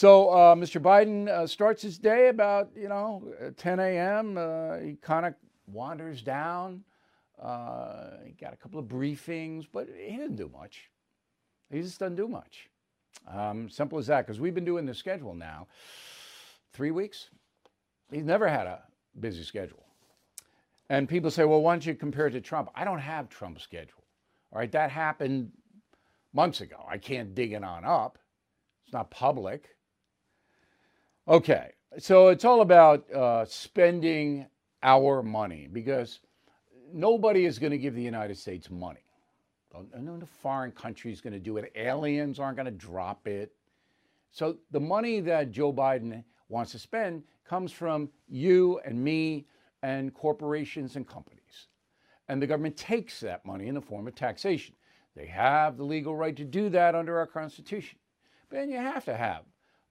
So uh, Mr. Biden uh, starts his day about you know 10 a.m. Uh, he kind of wanders down. Uh, he got a couple of briefings, but he didn't do much. He just doesn't do much. Um, simple as that. Because we've been doing the schedule now three weeks. He's never had a busy schedule. And people say, well, why don't you compare it to Trump? I don't have Trump's schedule. All right, that happened months ago. I can't dig it on up. It's not public. Okay, so it's all about uh, spending our money because nobody is going to give the United States money. No foreign country is going to do it. Aliens aren't going to drop it. So the money that Joe Biden wants to spend comes from you and me and corporations and companies. And the government takes that money in the form of taxation. They have the legal right to do that under our Constitution. But you have to have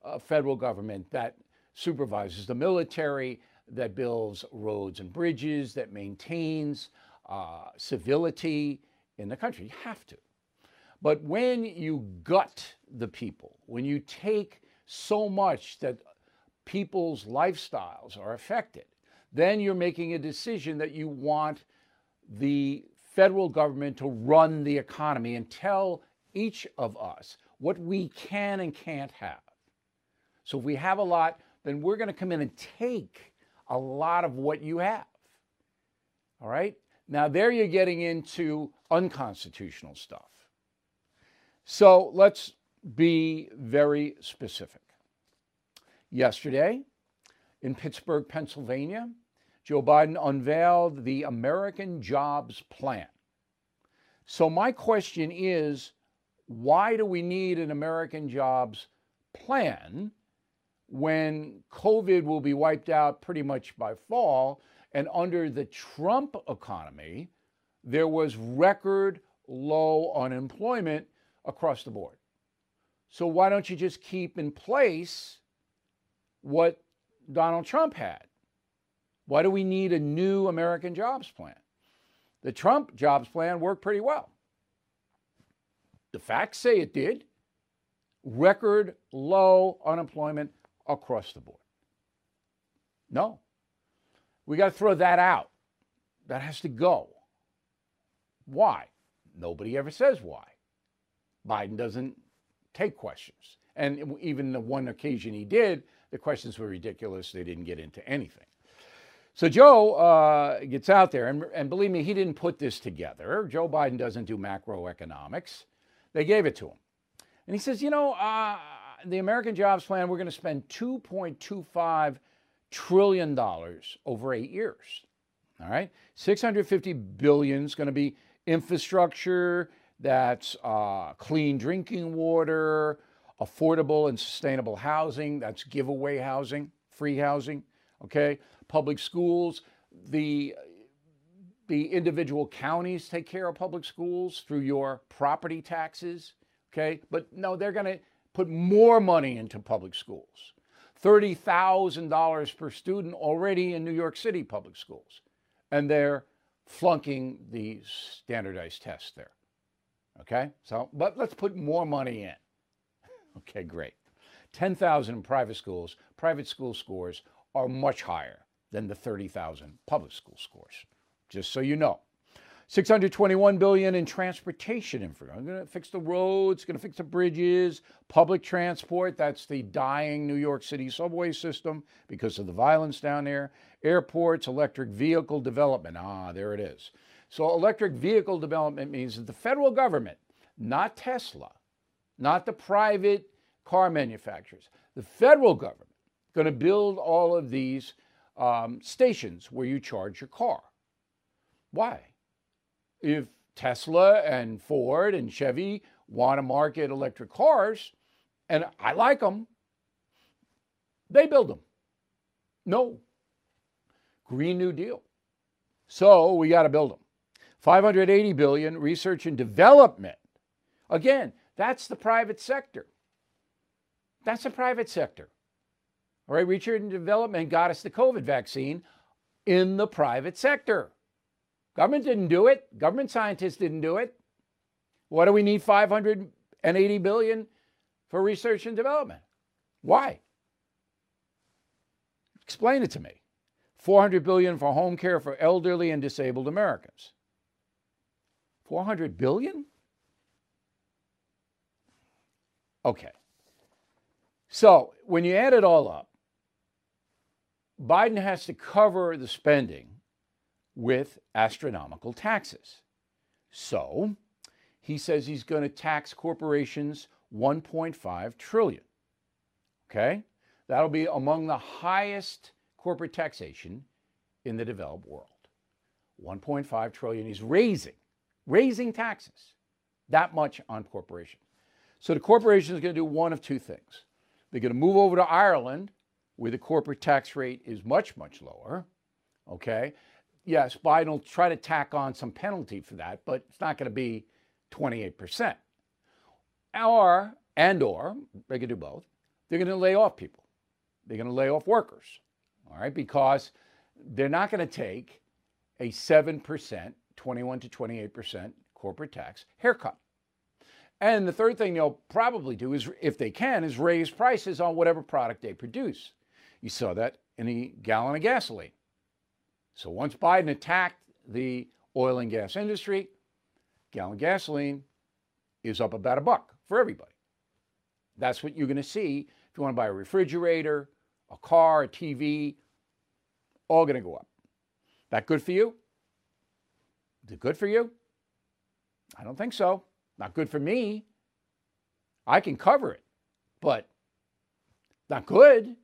a federal government that supervises the military, that builds roads and bridges, that maintains uh, civility in the country. You have to. But when you gut the people, when you take so much that people's lifestyles are affected, then you're making a decision that you want the federal government to run the economy and tell each of us what we can and can't have. So if we have a lot, then we're going to come in and take a lot of what you have. All right? Now, there you're getting into unconstitutional stuff. So let's be very specific. Yesterday, in Pittsburgh, Pennsylvania, Joe Biden unveiled the American Jobs Plan. So, my question is why do we need an American Jobs Plan when COVID will be wiped out pretty much by fall? And under the Trump economy, there was record low unemployment across the board. So, why don't you just keep in place what Donald Trump had? Why do we need a new American jobs plan? The Trump jobs plan worked pretty well. The facts say it did. Record low unemployment across the board. No. We got to throw that out. That has to go. Why? Nobody ever says why. Biden doesn't take questions. And even the one occasion he did, the questions were ridiculous. They didn't get into anything. So Joe uh, gets out there, and, and believe me, he didn't put this together. Joe Biden doesn't do macroeconomics. They gave it to him. And he says, you know, uh, the American Jobs Plan, we're going to spend $2.25 trillion over eight years. All right. 650 billion is going to be infrastructure that's uh, clean drinking water, affordable and sustainable housing, that's giveaway housing, free housing, okay? public schools. The, the individual counties take care of public schools through your property taxes. Okay. But no, they're going to put more money into public schools. $30,000 per student already in New York City public schools. And they're flunking the standardized tests there. Okay? So, but let's put more money in. Okay, great. 10,000 in private schools, private school scores are much higher than the 30,000 public school scores. Just so you know. 621 billion in transportation infrastructure. I'm going to fix the roads, going to fix the bridges, public transport. That's the dying New York City subway system because of the violence down there. Airports, electric vehicle development. Ah, there it is. So electric vehicle development means that the federal government, not Tesla, not the private car manufacturers, the federal government, going to build all of these um, stations where you charge your car. Why? If Tesla and Ford and Chevy want to market electric cars, and I like them, they build them. No. Green New Deal. So we got to build them. 580 billion research and development. Again, that's the private sector. That's the private sector. All right, research and development got us the COVID vaccine in the private sector. Government didn't do it. Government scientists didn't do it. What do we need 580 billion for research and development? Why? Explain it to me. 400 billion for home care for elderly and disabled Americans. 400 billion? Okay. So, when you add it all up, Biden has to cover the spending with astronomical taxes. So, he says he's going to tax corporations 1.5 trillion. Okay? That'll be among the highest corporate taxation in the developed world. 1.5 trillion he's raising, raising taxes that much on corporations. So the corporation is going to do one of two things. They're going to move over to Ireland, where the corporate tax rate is much, much lower. Okay. Yes, Biden will try to tack on some penalty for that, but it's not going to be 28%. Or, and or, they can do both, they're going to lay off people. They're going to lay off workers. All right, because they're not going to take a 7%, 21 to 28% corporate tax haircut. And the third thing they'll probably do is, if they can, is raise prices on whatever product they produce. You saw that in a gallon of gasoline. So once Biden attacked the oil and gas industry, gallon gasoline is up about a buck for everybody. That's what you're going to see if you want to buy a refrigerator, a car, a TV, all going to go up. That good for you? Is it good for you? I don't think so. Not good for me. I can cover it, but not good.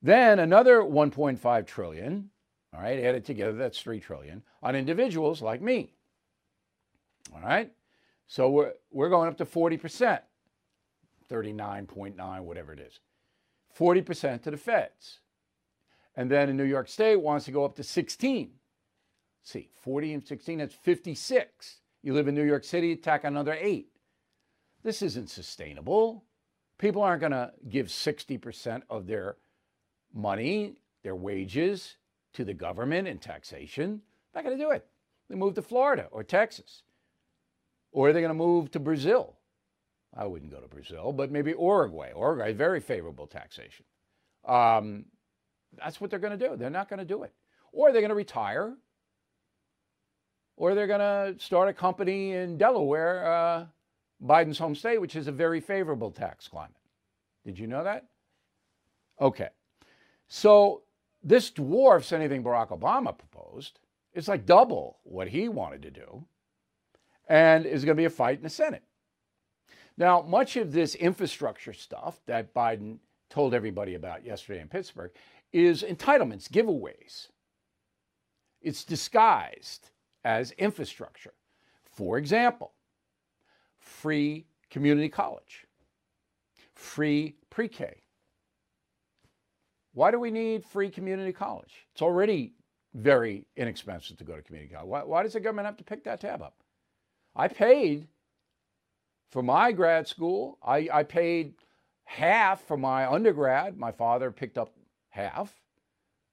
Then another 1.5 trillion, all right, added together, that's 3 trillion on individuals like me. All right? So we're, we're going up to 40%, 39.9, whatever it is. 40% to the feds. And then in New York State wants to go up to 16. See, 40 and 16, that's 56. You live in New York City, tack another eight. This isn't sustainable. People aren't going to give 60% of their money, their wages, to the government in taxation. They're not going to do it. They move to Florida or Texas. Or are they going to move to Brazil? I wouldn't go to Brazil, but maybe Uruguay. Uruguay, very favorable taxation. Um, that's what they're going to do. They're not going to do it. Or they're going to retire or they're going to start a company in Delaware, uh, Biden's home state, which is a very favorable tax climate. Did you know that? Okay. So this dwarfs anything Barack Obama proposed. It's like double what he wanted to do, and is going to be a fight in the Senate. Now, much of this infrastructure stuff that Biden told everybody about yesterday in Pittsburgh is entitlements, giveaways. It's disguised as infrastructure. For example, free community college, free pre K. Why do we need free community college? It's already very inexpensive to go to community college. Why, why does the government have to pick that tab up? I paid for my grad school, I, I paid half for my undergrad. My father picked up half,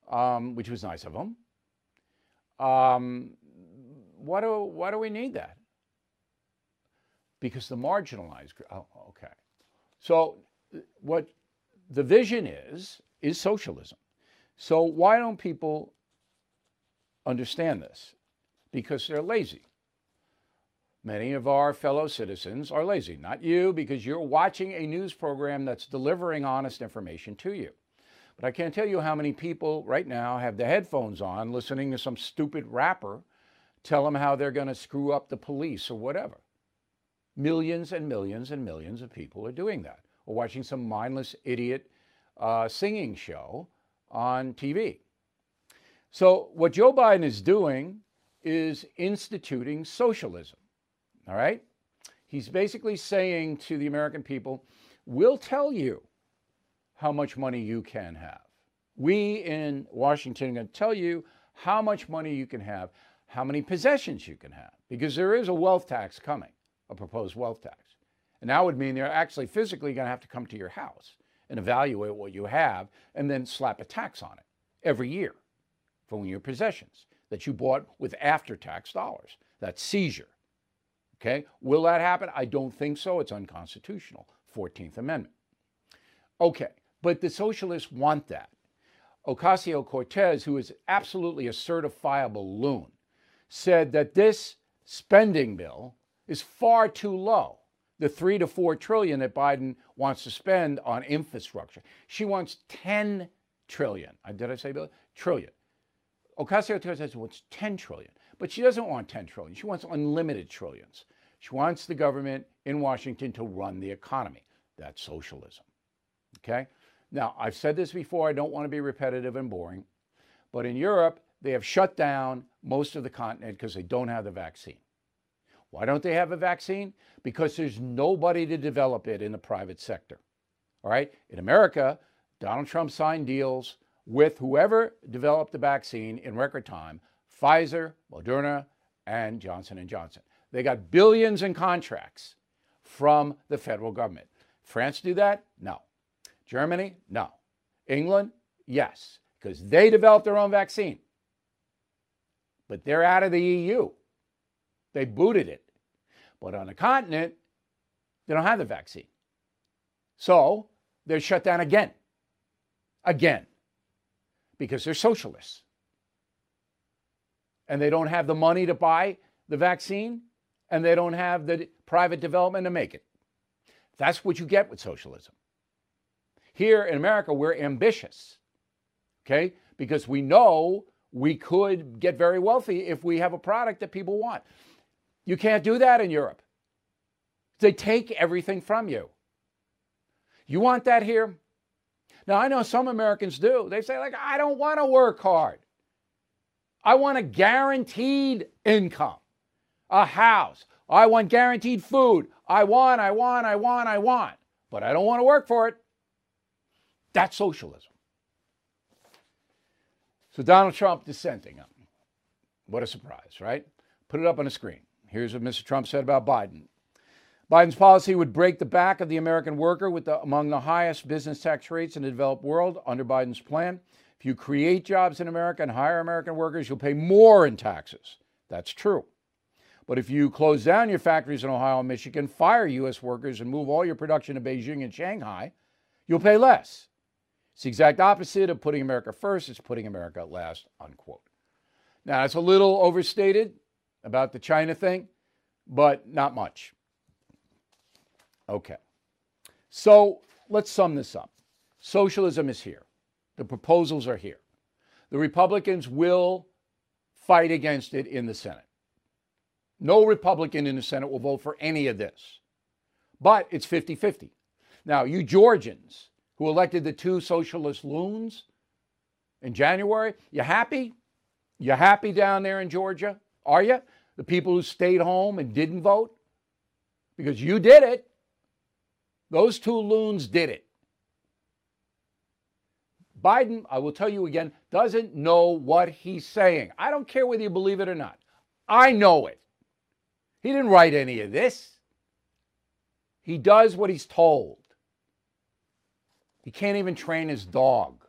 um, which was nice of him. Um, why do, why do we need that? Because the marginalized, oh, okay. So what the vision is, is socialism. So why don't people understand this? Because they're lazy. Many of our fellow citizens are lazy. Not you, because you're watching a news program that's delivering honest information to you. But I can't tell you how many people right now have the headphones on listening to some stupid rapper tell them how they're going to screw up the police or whatever. Millions and millions and millions of people are doing that, or watching some mindless idiot uh, singing show on TV. So, what Joe Biden is doing is instituting socialism. All right? He's basically saying to the American people, we'll tell you how much money you can have. We in Washington are going to tell you how much money you can have, how many possessions you can have, because there is a wealth tax coming, a proposed wealth tax. And that would mean they're actually physically going to have to come to your house and evaluate what you have and then slap a tax on it every year from your possessions that you bought with after tax dollars. That's seizure. Okay? Will that happen? I don't think so. It's unconstitutional. 14th Amendment. Okay, but the socialists want that. Ocasio Cortez, who is absolutely a certifiable loon, said that this spending bill is far too low. The three to four trillion that Biden wants to spend on infrastructure. She wants 10 trillion. Uh, did I say billion? Trillion. Ocasio Cortez wants 10 trillion, but she doesn't want 10 trillion. She wants unlimited trillions. She wants the government in Washington to run the economy. That's socialism. Okay? Now, I've said this before, I don't want to be repetitive and boring, but in Europe, they have shut down most of the continent because they don't have the vaccine. Why don't they have a vaccine? Because there's nobody to develop it in the private sector. All right? In America, Donald Trump signed deals with whoever developed the vaccine in record time, Pfizer, Moderna, and Johnson & Johnson. They got billions in contracts from the federal government. France do that? No. Germany? No. England? Yes, because they developed their own vaccine. But they're out of the EU. They booted it. But on the continent, they don't have the vaccine. So they're shut down again. Again. Because they're socialists. And they don't have the money to buy the vaccine, and they don't have the private development to make it. That's what you get with socialism. Here in America, we're ambitious, okay? Because we know we could get very wealthy if we have a product that people want. You can't do that in Europe. They take everything from you. You want that here? Now, I know some Americans do. They say, like, I don't want to work hard. I want a guaranteed income, a house. I want guaranteed food. I want, I want, I want, I want. But I don't want to work for it. That's socialism. So Donald Trump dissenting. What a surprise, right? Put it up on the screen. Here's what Mr. Trump said about Biden. Biden's policy would break the back of the American worker with the, among the highest business tax rates in the developed world under Biden's plan. If you create jobs in America and hire American workers, you'll pay more in taxes. That's true. But if you close down your factories in Ohio and Michigan, fire U.S. workers, and move all your production to Beijing and Shanghai, you'll pay less. It's the exact opposite of putting America first, it's putting America last, unquote. Now, it's a little overstated about the China thing, but not much. Okay. So let's sum this up. Socialism is here. The proposals are here. The Republicans will fight against it in the Senate. No Republican in the Senate will vote for any of this. But it's 50 50. Now, you Georgians who elected the two socialist loons in January, you happy? You happy down there in Georgia? Are you? The people who stayed home and didn't vote? Because you did it. Those two loons did it. Biden, I will tell you again, doesn't know what he's saying. I don't care whether you believe it or not. I know it. He didn't write any of this. He does what he's told. He can't even train his dog.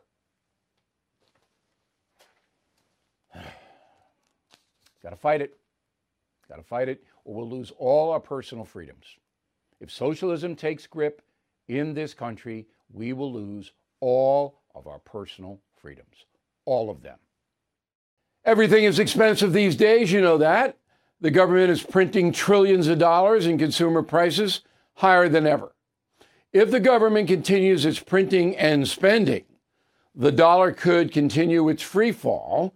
Got to fight it. Got to fight it, or we'll lose all our personal freedoms. If socialism takes grip in this country, we will lose all of our personal freedoms. All of them. Everything is expensive these days, you know that. The government is printing trillions of dollars and consumer prices higher than ever. If the government continues its printing and spending, the dollar could continue its free fall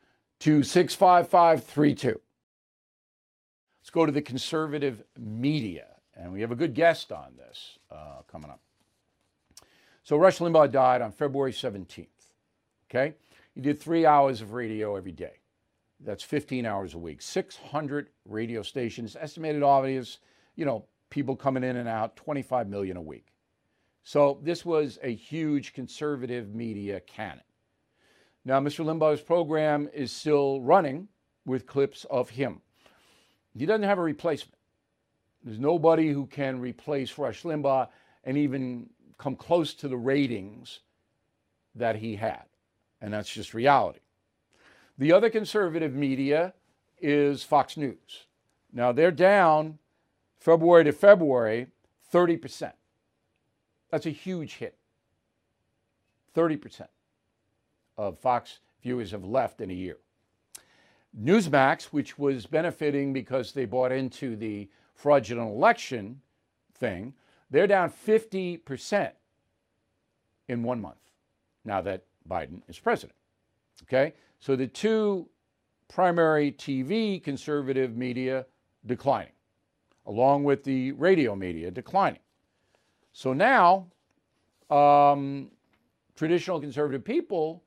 to 65532. Let's go to the conservative media. And we have a good guest on this uh, coming up. So Rush Limbaugh died on February 17th. Okay? He did three hours of radio every day. That's 15 hours a week. 600 radio stations, estimated audience, you know, people coming in and out, 25 million a week. So this was a huge conservative media cannon. Now, Mr. Limbaugh's program is still running with clips of him. He doesn't have a replacement. There's nobody who can replace Rush Limbaugh and even come close to the ratings that he had. And that's just reality. The other conservative media is Fox News. Now they're down February to February 30%. That's a huge hit. 30% of Fox viewers have left in a year. Newsmax, which was benefiting because they bought into the fraudulent election thing, they're down 50% in one month now that Biden is president. Okay? So the two primary TV conservative media declining, along with the radio media declining. So now, um, traditional conservative people,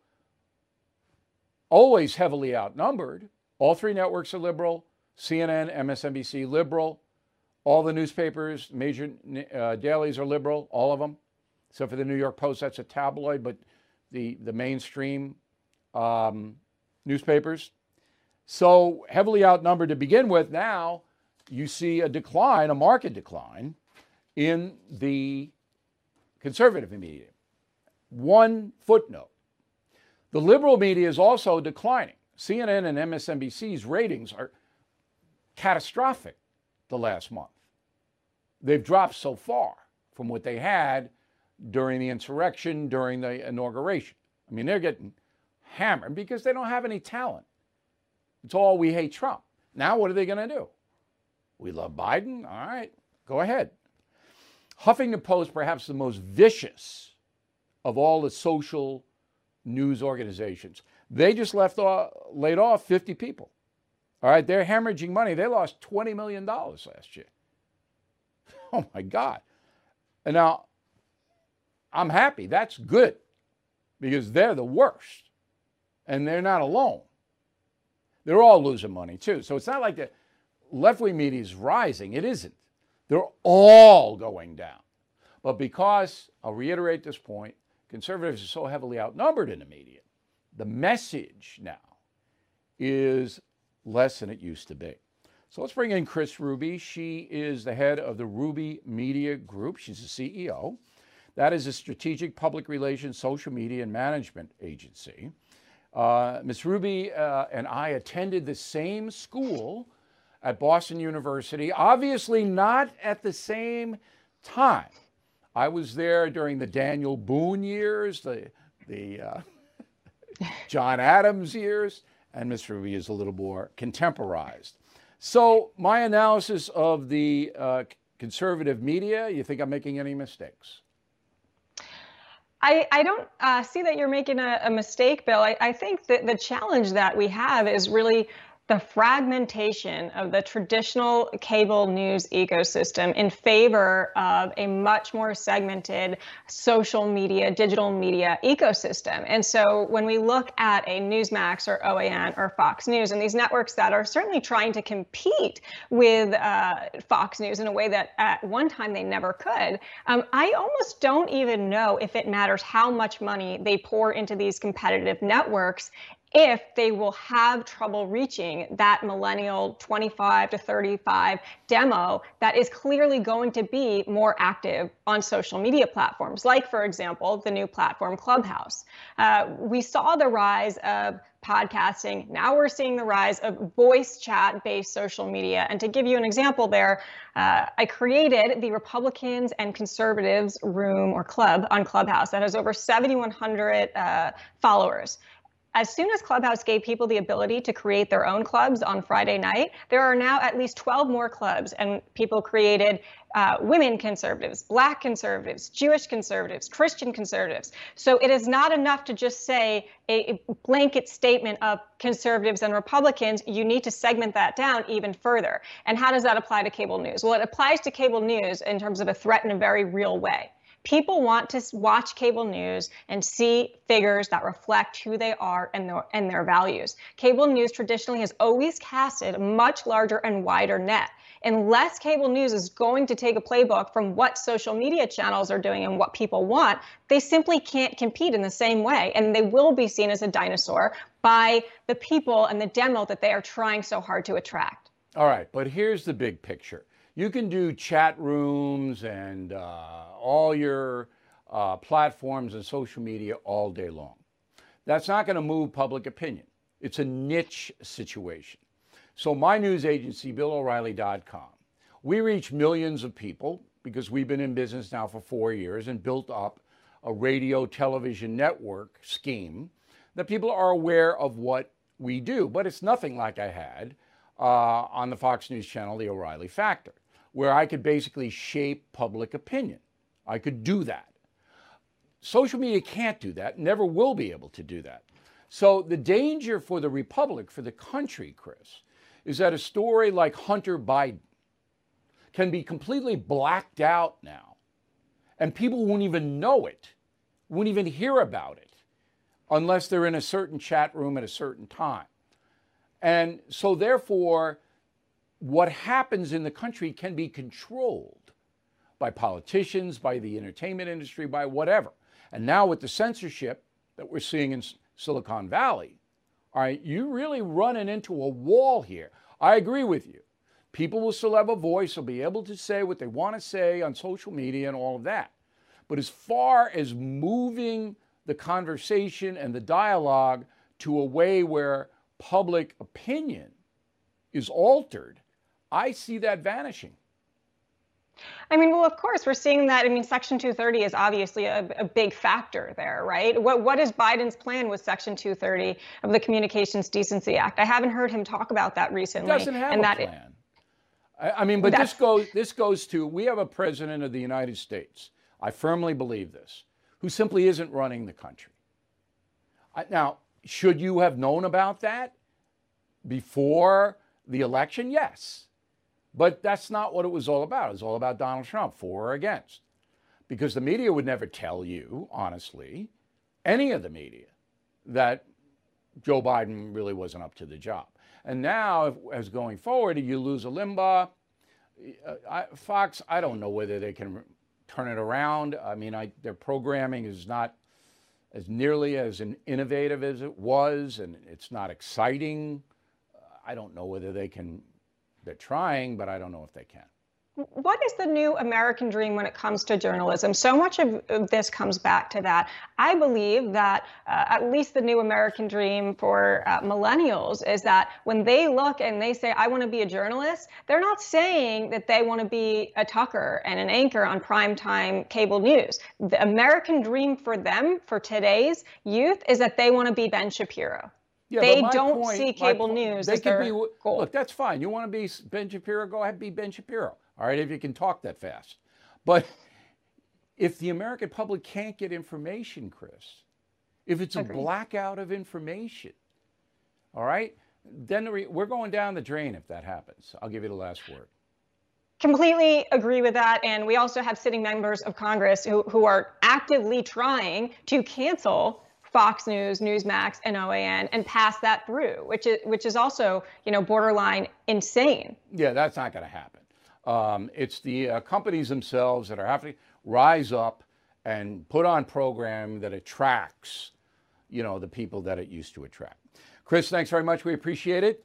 always heavily outnumbered, all three networks are liberal CNN, MSNBC, liberal. All the newspapers, major uh, dailies are liberal, all of them, except for the New York Post, that's a tabloid, but the, the mainstream um, newspapers. So heavily outnumbered to begin with, now you see a decline, a market decline in the conservative media. One footnote the liberal media is also declining. CNN and MSNBC's ratings are catastrophic the last month. They've dropped so far from what they had during the insurrection, during the inauguration. I mean, they're getting hammered because they don't have any talent. It's all we hate Trump. Now, what are they going to do? We love Biden? All right, go ahead. Huffington Post, perhaps the most vicious of all the social news organizations. They just left off, laid off 50 people. All right, they're hemorrhaging money. They lost $20 million last year. Oh my God. And now I'm happy. That's good because they're the worst and they're not alone. They're all losing money too. So it's not like the left wing media is rising. It isn't. They're all going down. But because, I'll reiterate this point, conservatives are so heavily outnumbered in the media, the message now is less than it used to be. So let's bring in Chris Ruby. She is the head of the Ruby Media Group. She's the CEO. That is a strategic public relations, social media, and management agency. Uh, Ms. Ruby uh, and I attended the same school at Boston University, obviously not at the same time. I was there during the Daniel Boone years, the, the uh, John Adams years, and Ms. Ruby is a little more contemporized. So, my analysis of the uh, conservative media, you think I'm making any mistakes? I, I don't uh, see that you're making a, a mistake, Bill. I, I think that the challenge that we have is really the fragmentation of the traditional cable news ecosystem in favor of a much more segmented social media, digital media ecosystem. And so when we look at a Newsmax or OAN or Fox News and these networks that are certainly trying to compete with uh, Fox News in a way that at one time they never could, um, I almost don't even know if it matters how much money they pour into these competitive networks if they will have trouble reaching that millennial 25 to 35 demo that is clearly going to be more active on social media platforms, like, for example, the new platform Clubhouse. Uh, we saw the rise of podcasting. Now we're seeing the rise of voice chat based social media. And to give you an example there, uh, I created the Republicans and Conservatives room or club on Clubhouse that has over 7,100 uh, followers as soon as Clubhouse gave people the ability to create their own clubs on Friday night, there are now at least 12 more clubs, and people created uh, women conservatives, black conservatives, Jewish conservatives, Christian conservatives. So it is not enough to just say a blanket statement of conservatives and Republicans. You need to segment that down even further. And how does that apply to cable news? Well, it applies to cable news in terms of a threat in a very real way. People want to watch cable news and see figures that reflect who they are and their, and their values. Cable news traditionally has always casted a much larger and wider net unless cable news is going to take a playbook from what social media channels are doing and what people want, they simply can't compete in the same way. And they will be seen as a dinosaur by the people and the demo that they are trying so hard to attract. All right, but here's the big picture. You can do chat rooms and uh, all your uh, platforms and social media all day long. That's not going to move public opinion. It's a niche situation. So, my news agency, BillO'Reilly.com, we reach millions of people because we've been in business now for four years and built up a radio television network scheme that people are aware of what we do. But it's nothing like I had uh, on the Fox News channel, The O'Reilly Factor, where I could basically shape public opinion. I could do that. Social media can't do that, never will be able to do that. So, the danger for the Republic, for the country, Chris, is that a story like Hunter Biden can be completely blacked out now, and people won't even know it, won't even hear about it, unless they're in a certain chat room at a certain time. And so, therefore, what happens in the country can be controlled by politicians, by the entertainment industry, by whatever. And now, with the censorship that we're seeing in Silicon Valley, all right, you're really running into a wall here. I agree with you. People will still have a voice, will be able to say what they want to say on social media and all of that. But as far as moving the conversation and the dialogue to a way where public opinion is altered, I see that vanishing. I mean, well, of course, we're seeing that. I mean, Section 230 is obviously a, a, big factor there, right? What What is Biden's plan with Section 230 of the Communications Decency Act? I haven't heard him talk about that recently. He doesn't have and a that plan. It, I, I mean, but this goes this goes to we have a president of the United States. I firmly believe this, who simply isn't running the country. I, now, should you have known about that before the election? Yes. But that's not what it was all about. It was all about Donald Trump, for or against. Because the media would never tell you, honestly, any of the media, that Joe Biden really wasn't up to the job. And now, as going forward, you lose a Limbaugh. Fox, I don't know whether they can turn it around. I mean, I, their programming is not as nearly as innovative as it was, and it's not exciting. I don't know whether they can they're trying, but I don't know if they can. What is the new American dream when it comes to journalism? So much of, this comes back to that. I believe that uh, at least the new American dream for uh, millennials is that when they look and they say, I want to be a journalist, they're not saying that they want to be a Tucker and an anchor on primetime cable news. The American dream for them, for today's youth, is that they want to be Ben Shapiro. Yeah, they don't point, see cable point, news they their be, goal. Look, that's fine. You want to be Ben Shapiro? Go ahead, be Ben Shapiro. All right, if you can talk that fast. But if the American public can't get information, Chris, if it's a blackout of information, all right, then we're going down the drain if that happens. I'll give you the last word. Completely agree with that. And we also have sitting members of Congress who, who are actively trying to cancel Fox News, Newsmax, and OAN and pass that through, which is which is also you know borderline insane. Yeah, that's not going to happen. Um, it's the uh, companies themselves that are having to rise up and put on program that attracts, you know, the people that it used to attract. Chris, thanks very much. We appreciate it.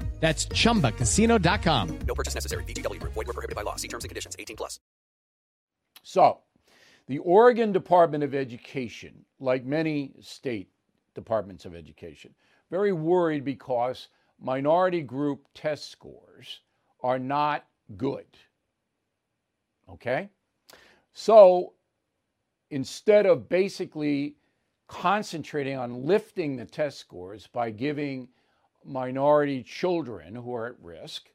That's chumbacasino.com. No purchase necessary. VGW Group. Void were prohibited by law. See terms and conditions. 18 plus. So, the Oregon Department of Education, like many state departments of education, very worried because minority group test scores are not good. Okay? So, instead of basically concentrating on lifting the test scores by giving minority children who are at risk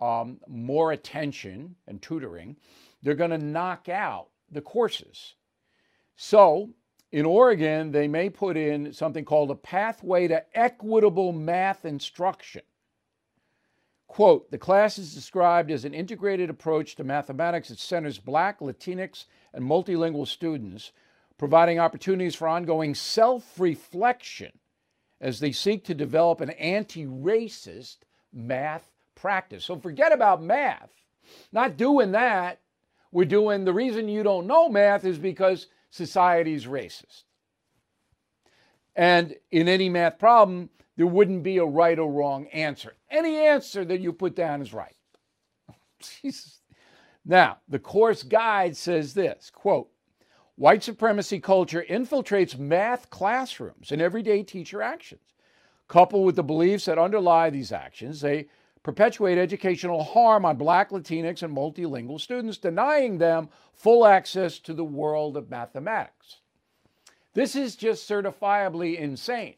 um, more attention and tutoring, they're going to knock out the courses. So, in Oregon, they may put in something called a pathway to equitable math instruction. Quote, the class is described as an integrated approach to mathematics that centers Black, Latinx, and multilingual students, providing opportunities for ongoing self reflection as they seek to develop an anti racist math practice. So forget about math. Not doing that. We're doing the reason you don't know math is because society's racist. And in any math problem, there wouldn't be a right or wrong answer. Any answer that you put down is right. Jesus. Now, the course guide says this quote, white supremacy culture infiltrates math classrooms and everyday teacher actions. Coupled with the beliefs that underlie these actions, they perpetuate educational harm on Black, Latinx, and multilingual students, denying them full access to the world of mathematics. This is just certifiably insane.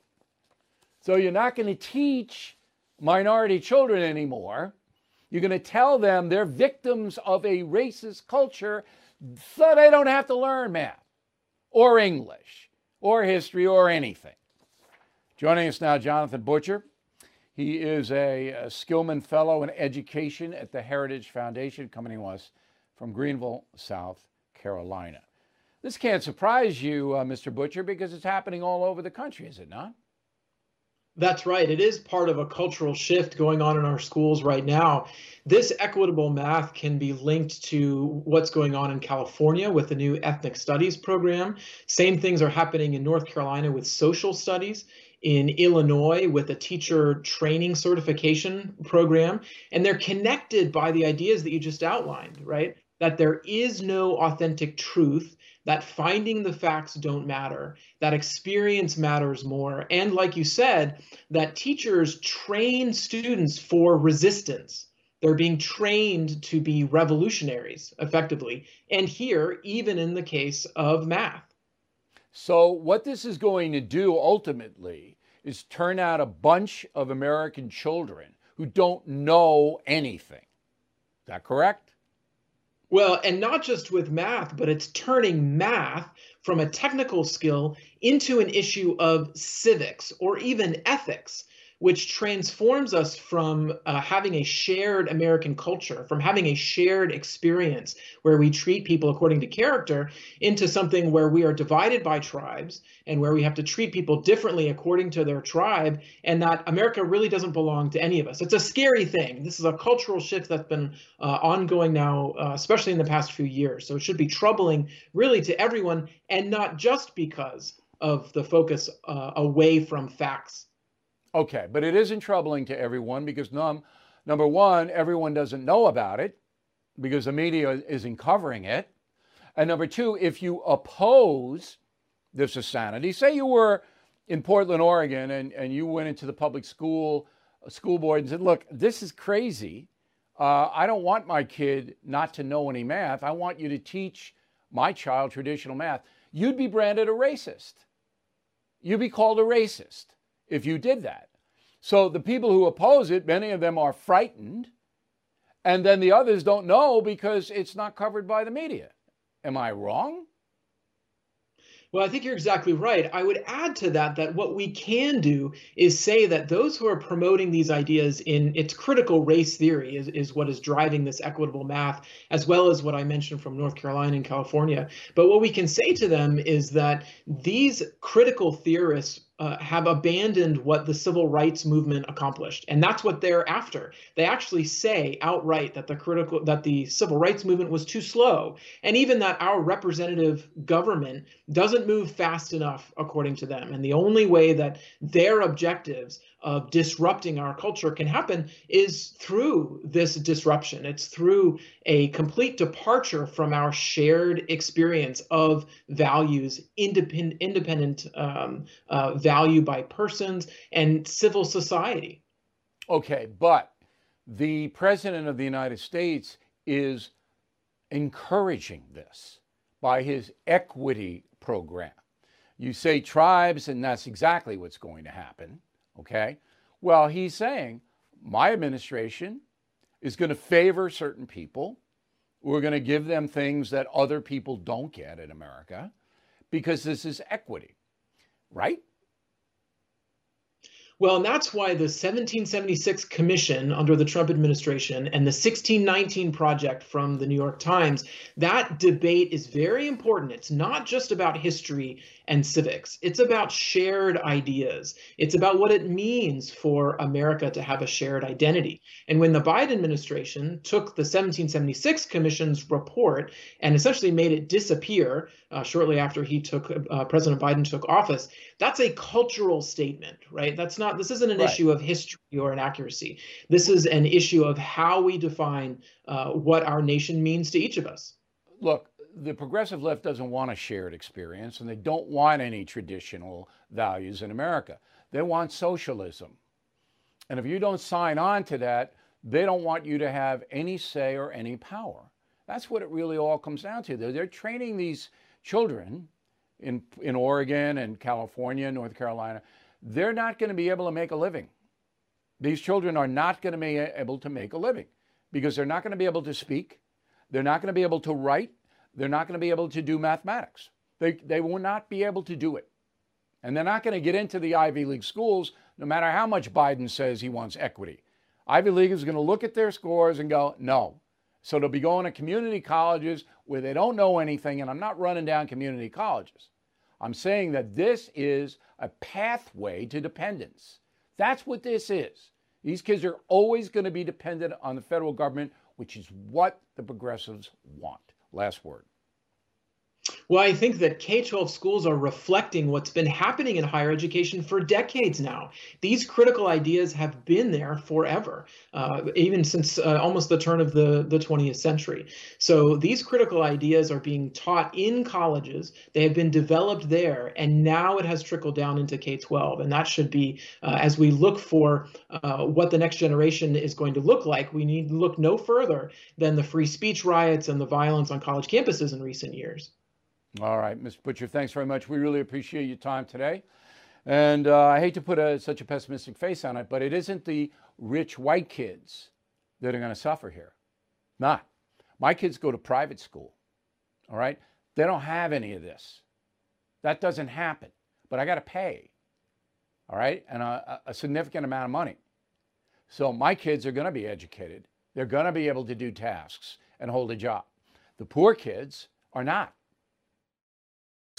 So you're not going to teach minority children anymore. You're going to tell them they're victims of a racist culture so they don't have to learn math or English or history or anything. Joining us now, Jonathan Butcher. He is a, a Skillman Fellow in Education at the Heritage Foundation, coming to us from Greenville, South Carolina. This can't surprise you, uh, Mr. Butcher, because it's happening all over the country, is it not? That's right. It is part of a cultural shift going on in our schools right now. This equitable math can be linked to what's going on in California with the new ethnic studies program. Same things are happening in North Carolina with social studies in Illinois with a teacher training certification program. And they're connected by the ideas that you just outlined, right? That there is no authentic truth, that finding the facts don't matter, that experience matters more. And like you said, that teachers train students for resistance. They're being trained to be revolutionaries effectively. And here, even in the case of math. So, what this is going to do ultimately is turn out a bunch of American children who don't know anything. Is that correct? Well, and not just with math, but it's turning math from a technical skill into an issue of civics or even ethics which transforms us from uh, having a shared American culture, from having a shared experience where we treat people according to character, into something where we are divided by tribes and where we have to treat people differently according to their tribe, and that America really doesn't belong to any of us. It's a scary thing. This is a cultural shift that's been uh, ongoing now, uh, especially in the past few years. So it should be troubling, really, to everyone, and not just because of the focus uh, away from facts Okay, but it isn't troubling to everyone because num, number one, everyone doesn't know about it because the media isn't covering it. And number two, if you oppose this insanity, say you were in Portland, Oregon, and, and you went into the public school uh, school board and said, look, this is crazy. Uh, I don't want my kid not to know any math. I want you to teach my child traditional math. You'd be branded a racist. You'd be called a racist if you did that. So the people who oppose it, many of them are frightened, and then the others don't know because it's not covered by the media. Am I wrong? Well, I think you're exactly right. I would add to that that what we can do is say that those who are promoting these ideas in its critical race theory is, is what is driving this equitable math, as well as what I mentioned from North Carolina and California. But what we can say to them is that these critical theorists uh, have abandoned what the civil rights movement accomplished. And that's what they're after. They actually say outright that the critical that the civil rights movement was too slow. And even that our representative government doesn't move fast enough according to them. And the only way that their objectives of disrupting our culture can happen is through this disruption. It's through a complete departure from our shared experience of values, independent, independent um, uh, value by persons, and civil society. Okay, but the President of the United States is encouraging this by his equity program. You say tribes, and that's exactly what's going to happen. Okay. Well, he's saying my administration is going to favor certain people. We're going to give them things that other people don't get in America because this is equity, right? Well, and that's why the 1776 Commission under the Trump administration and the 1619 Project from the New York Times, that debate is very important. It's not just about history and civics, it's about shared ideas. It's about what it means for America to have a shared identity. And when the Biden administration took the 1776 Commission's report and essentially made it disappear uh, shortly after he took, uh, President Biden took office, that's a cultural statement, right? That's not, this isn't an right. issue of history or inaccuracy. This is an issue of how we define uh, what our nation means to each of us. Look, the progressive left doesn't want a shared experience and they don't want any traditional values in America. They want socialism. And if you don't sign on to that, they don't want you to have any say or any power. That's what it really all comes down to. They're, they're training these children in, in Oregon and California, North Carolina, they're not going to be able to make a living. These children are not going to be able to make a living because they're not going to be able to speak. They're not going to be able to write. They're not going to be able to do mathematics. They, they will not be able to do it. And they're not going to get into the Ivy League schools no matter how much Biden says he wants equity. Ivy League is going to look at their scores and go, no, so they'll be going to community colleges where they don't know anything. And I'm not running down community colleges. I'm saying that this is a pathway to dependence. That's what this is. These kids are always going to be dependent on the federal government, which is what the progressives want. Last word. Well, I think that K 12 schools are reflecting what's been happening in higher education for decades now. These critical ideas have been there forever, uh, even since uh, almost the turn of the, the 20th century. So these critical ideas are being taught in colleges. They have been developed there, and now it has trickled down into K 12. And that should be, uh, as we look for uh, what the next generation is going to look like, we need to look no further than the free speech riots and the violence on college campuses in recent years. All right, Mr. Butcher, thanks very much. We really appreciate your time today. And uh, I hate to put a, such a pessimistic face on it, but it isn't the rich white kids that are going to suffer here. Not. My kids go to private school. All right? They don't have any of this. That doesn't happen. But I got to pay. All right? And a, a significant amount of money. So my kids are going to be educated. They're going to be able to do tasks and hold a job. The poor kids are not.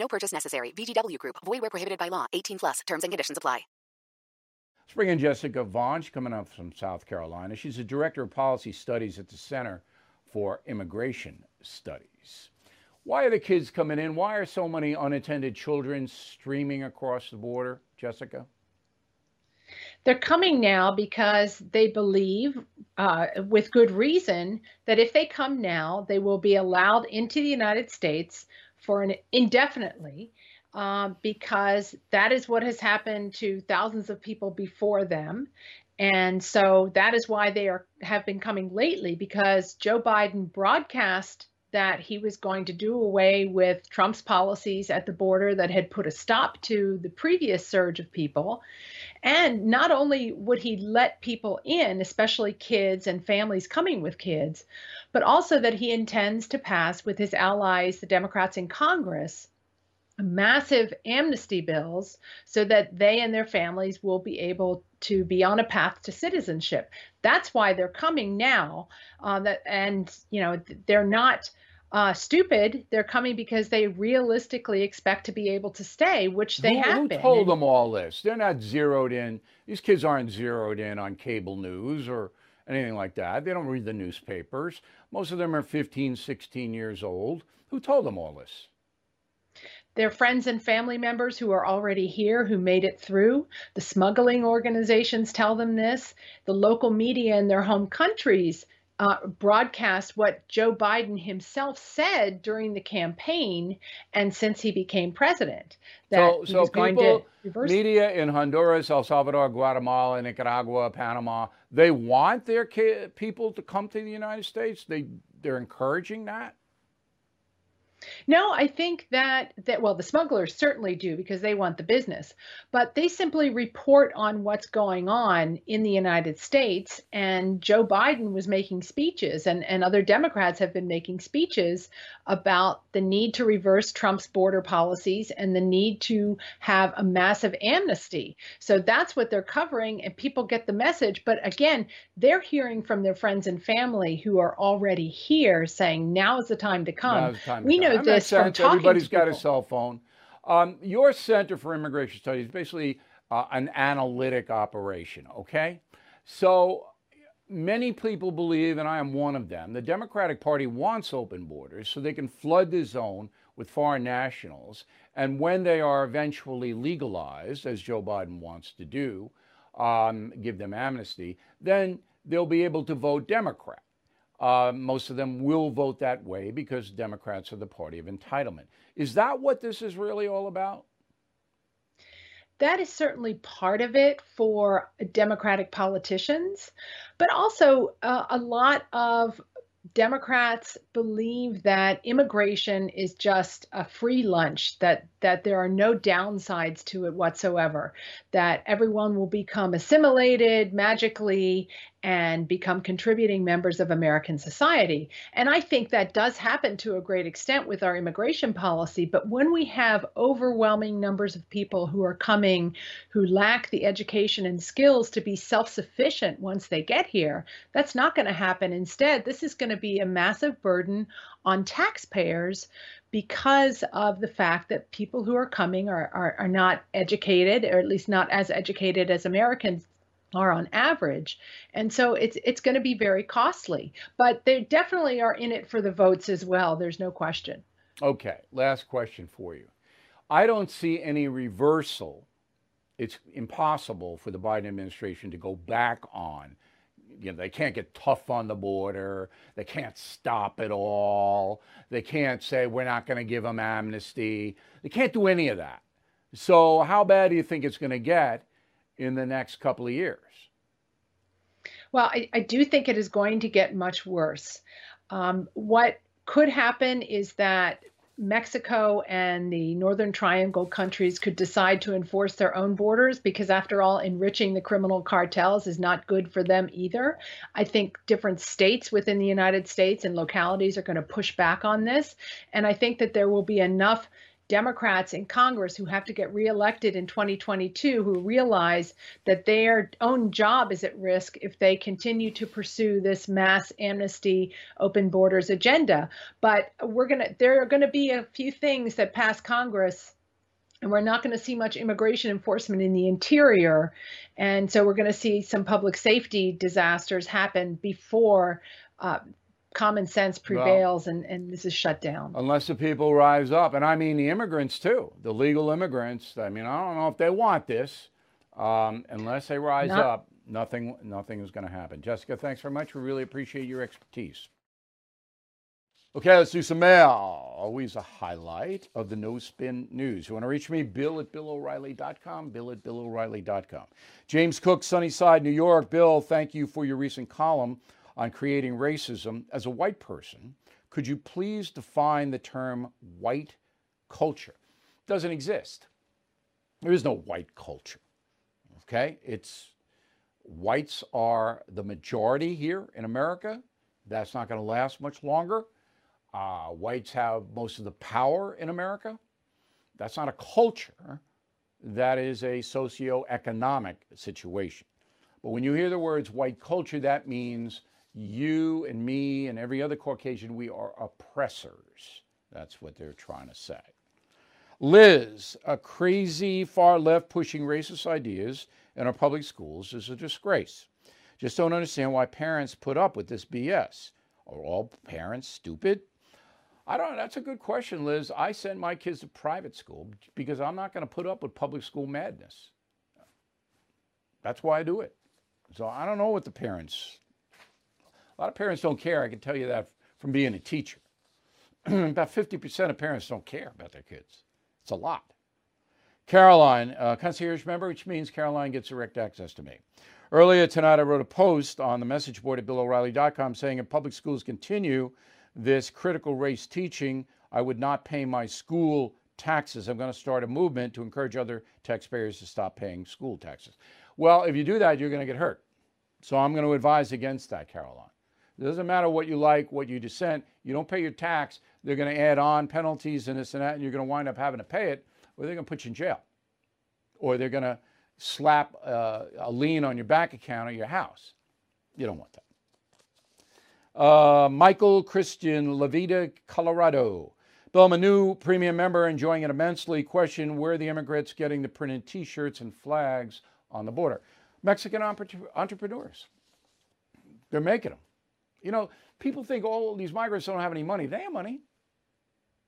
No purchase necessary. VGW Group. Void where prohibited by law. 18 plus. Terms and conditions apply. Let's bring in Jessica Vaughn. She's coming up from South Carolina. She's the Director of Policy Studies at the Center for Immigration Studies. Why are the kids coming in? Why are so many unattended children streaming across the border, Jessica? They're coming now because they believe, uh, with good reason, that if they come now, they will be allowed into the United States for an indefinitely um, because that is what has happened to thousands of people before them. And so that is why they are have been coming lately because Joe Biden broadcast that he was going to do away with Trump's policies at the border that had put a stop to the previous surge of people. And not only would he let people in, especially kids and families coming with kids, but also that he intends to pass with his allies, the Democrats in Congress, massive amnesty bills so that they and their families will be able to be on a path to citizenship. That's why they're coming now. Uh, that and you know they're not uh, stupid. They're coming because they realistically expect to be able to stay, which they who, have who been. told them all this? They're not zeroed in. These kids aren't zeroed in on cable news or anything like that. They don't read the newspapers. Most of them are 15, 16 years old. Who told them all this? Their friends and family members who are already here who made it through. The smuggling organizations tell them this. The local media in their home countries uh, broadcast what Joe Biden himself said during the campaign and since he became president that so, so people, media in Honduras, El Salvador, Guatemala, Nicaragua, Panama, they want their ki- people to come to the United States. They they're encouraging that. No, I think that that well, the smugglers certainly do because they want the business, but they simply report on what's going on in the United States. And Joe Biden was making speeches, and and other Democrats have been making speeches about the need to reverse Trump's border policies and the need to have a massive amnesty. So that's what they're covering, and people get the message. But again, they're hearing from their friends and family who are already here saying, "Now is the time to come." Time to we come. know That makes this from talking Everybody's got a cell phone. Um, your Center for Immigration Studies is basically uh, an analytic operation, okay? So many people believe, and I am one of them, the Democratic Party wants open borders so they can flood the zone with foreign nationals. And when they are eventually legalized, as Joe Biden wants to do, um, give them amnesty, then they'll be able to vote Democrat. Uh, most of them will vote that way because Democrats are the party of entitlement. Is that what this is really all about? that is certainly part of it for Democratic politicians, but also uh, a lot of Democrats believe that immigration is just a free lunch, that, that there are no downsides to it whatsoever, that everyone will become assimilated magically and become contributing members of American society. And I think that does happen to a great extent with our immigration policy. But when we have overwhelming numbers of people who are coming who lack the education and skills to be self sufficient once they get here, that's not going to happen. Instead, this is going to be a massive burden on taxpayers because of the fact that people who are coming are, are, are not educated, or at least not as educated as Americans are on average. And so it's it's going to be very costly. But they definitely are in it for the votes as well. There's no question. Okay, last question for you. I don't see any reversal. It's impossible for the Biden administration to go back on. You know, they can't get tough on the border. They can't stop it all. They can't say we're not going to give them amnesty. They can't do any of that. So, how bad do you think it's going to get in the next couple of years? Well, I, I do think it is going to get much worse. Um, what could happen is that Mexico and the Northern Triangle countries could decide to enforce their own borders because, after all, enriching the criminal cartels is not good for them either. I think different states within the United States and localities are going to push back on this. And I think that there will be enough Democrats in Congress who have to get reelected in 2022 who realize that their own job is at risk if they continue to pursue this mass amnesty, open borders agenda. But we're going to, there are going to be a few things that pass Congress. And we're not going to see much immigration enforcement in the interior. And so we're going to see some public safety disasters happen before uh, common sense prevails and, and this is shut down. Unless the people rise up, and I mean the immigrants too, the legal immigrants. I mean, I don't know if they want this. Um, unless they rise Not- up, nothing, nothing is going to happen. Jessica, thanks very much. We really appreciate your expertise. Okay, let's do some mail. Always a highlight of the No Spin News. You want to reach me? Bill at BillO'Reilly.com. Bill at BillO'Reilly.com. James Cook, Sunnyside, New York. Bill, thank you for your recent column on creating racism. As a white person, Could you please define the term white culture? It doesn't exist. There is no white culture. Okay? It's whites are the majority here in America. That's not going to last much longer. Uh, whites have most of the power in America. That's not a culture. That is a socioeconomic situation. But when you hear the words white culture, that means you and me and every other Caucasian, we are oppressors. That's what they're trying to say. Liz, a crazy far left pushing racist ideas in our public schools is a disgrace. Just don't understand why parents put up with this BS. Are all parents stupid? I don't That's a good question, Liz. I send my kids to private school because I'm not going to put up with public school madness. That's why I do it. So I don't know what the parents, a lot of parents don't care. I can tell you that from being a teacher. About 50% of parents don't care about their kids. It's a lot. Caroline, uh, concierge member, which means Caroline gets direct access to me. Earlier tonight, I wrote a post on the message board at BillO'Reilly.com saying if public schools continue this critical race teaching, I would not pay my school taxes. I'm going to start a movement to encourage other taxpayers to stop paying school taxes. Well, if you do that, you're going to get hurt. So I'm going to advise against that, Caroline. It doesn't matter what you like, what you dissent. You don't pay your tax. They're going to add on penalties and this and that, and you're going to wind up having to pay it, or they're going to put you in jail, or they're going to slap uh, a lien on your bank account or your house. You don't want that. Uh, Michael Christian, Levita, Colorado. Bill, a new premium member, enjoying it immensely. Question Where are the immigrants getting the printed t shirts and flags on the border? Mexican entrepreneurs. They're making them. You know, people think all oh, these migrants don't have any money. They have money.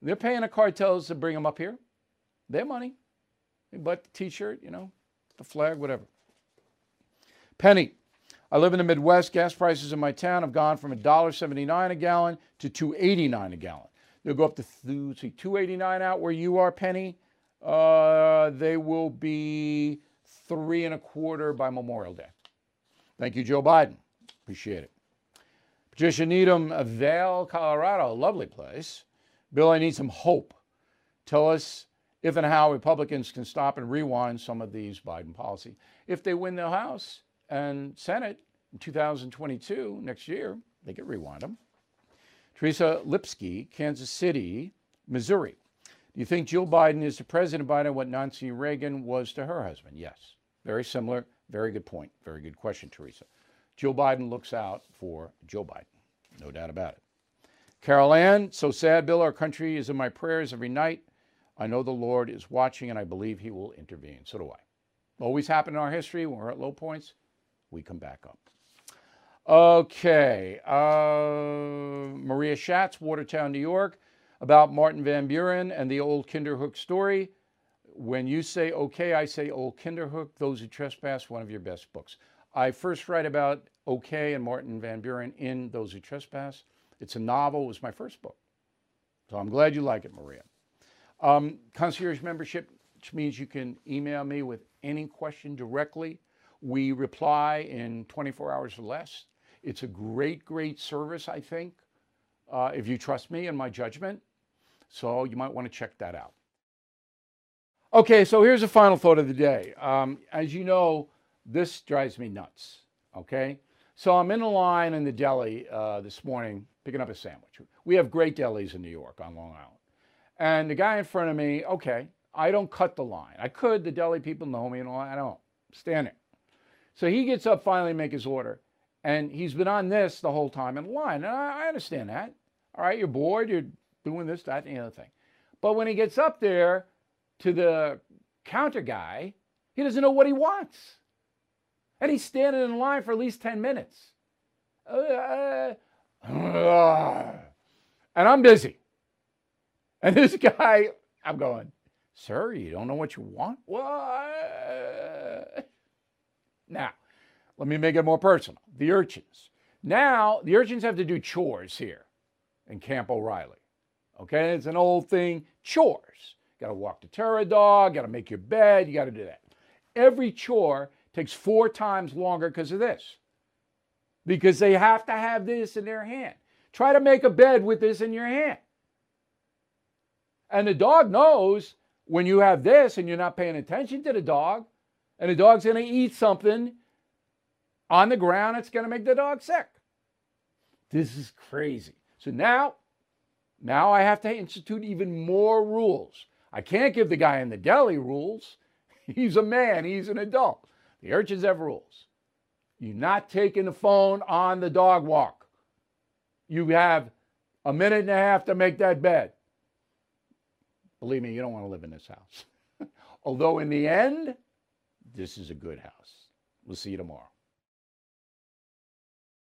They're paying the cartels to bring them up here. They have money. They bought the t-shirt, you know, the flag, whatever. Penny. I live in the Midwest. Gas prices in my town have gone from $1.79 a gallon to $2.89 a gallon. They'll go up to see 289 out where you are, Penny. Uh, they will be three and a quarter by Memorial Day. Thank you, Joe Biden. Appreciate it. Patricia Needham, Vail, Colorado, lovely place. Bill, I need some hope. Tell us if and how Republicans can stop and rewind some of these Biden policies. If they win the House and Senate in 2022, next year, they can rewind them. Teresa Lipsky, Kansas City, Missouri. Do you think Jill Biden is to President Biden what Nancy Reagan was to her husband? Yes. Very similar. Very good point. Very good question, Teresa. Joe Biden looks out for Joe Biden, no doubt about it. Carol Ann, so sad, Bill. Our country is in my prayers every night. I know the Lord is watching and I believe he will intervene. So do I. Always happen in our history when we're at low points, we come back up. Okay. Uh, Maria Schatz, Watertown, New York, about Martin Van Buren and the old Kinderhook story. When you say okay, I say old Kinderhook, Those Who Trespass, one of your best books. I first write about OK and Martin Van Buren in Those Who Trespass. It's a novel. It was my first book. So I'm glad you like it, Maria. Um, concierge membership, which means you can email me with any question directly. We reply in 24 hours or less. It's a great, great service, I think, uh, if you trust me and my judgment. So you might want to check that out. Okay, so here's a final thought of the day. Um, as you know, this drives me nuts. Okay. So I'm in a line in the deli uh, this morning picking up a sandwich. We have great delis in New York on Long Island. And the guy in front of me, okay, I don't cut the line. I could, the deli people know me and all I don't. Stand there. So he gets up finally make his order. And he's been on this the whole time in line. And I, I understand that. All right, you're bored, you're doing this, that, and the other thing. But when he gets up there to the counter guy, he doesn't know what he wants. And he's standing in line for at least 10 minutes. Uh, and I'm busy. And this guy, I'm going, Sir, you don't know what you want? What? Now, let me make it more personal. The urchins. Now, the urchins have to do chores here in Camp O'Reilly. Okay, it's an old thing chores. Got to walk the terror dog, got to make your bed, you got to do that. Every chore takes four times longer because of this. Because they have to have this in their hand. Try to make a bed with this in your hand. And the dog knows when you have this and you're not paying attention to the dog, and the dog's going to eat something on the ground, it's going to make the dog sick. This is crazy. So now, now I have to institute even more rules. I can't give the guy in the deli rules. He's a man, he's an adult. The urchins have rules. You're not taking the phone on the dog walk. You have a minute and a half to make that bed. Believe me, you don't want to live in this house. Although, in the end, this is a good house. We'll see you tomorrow.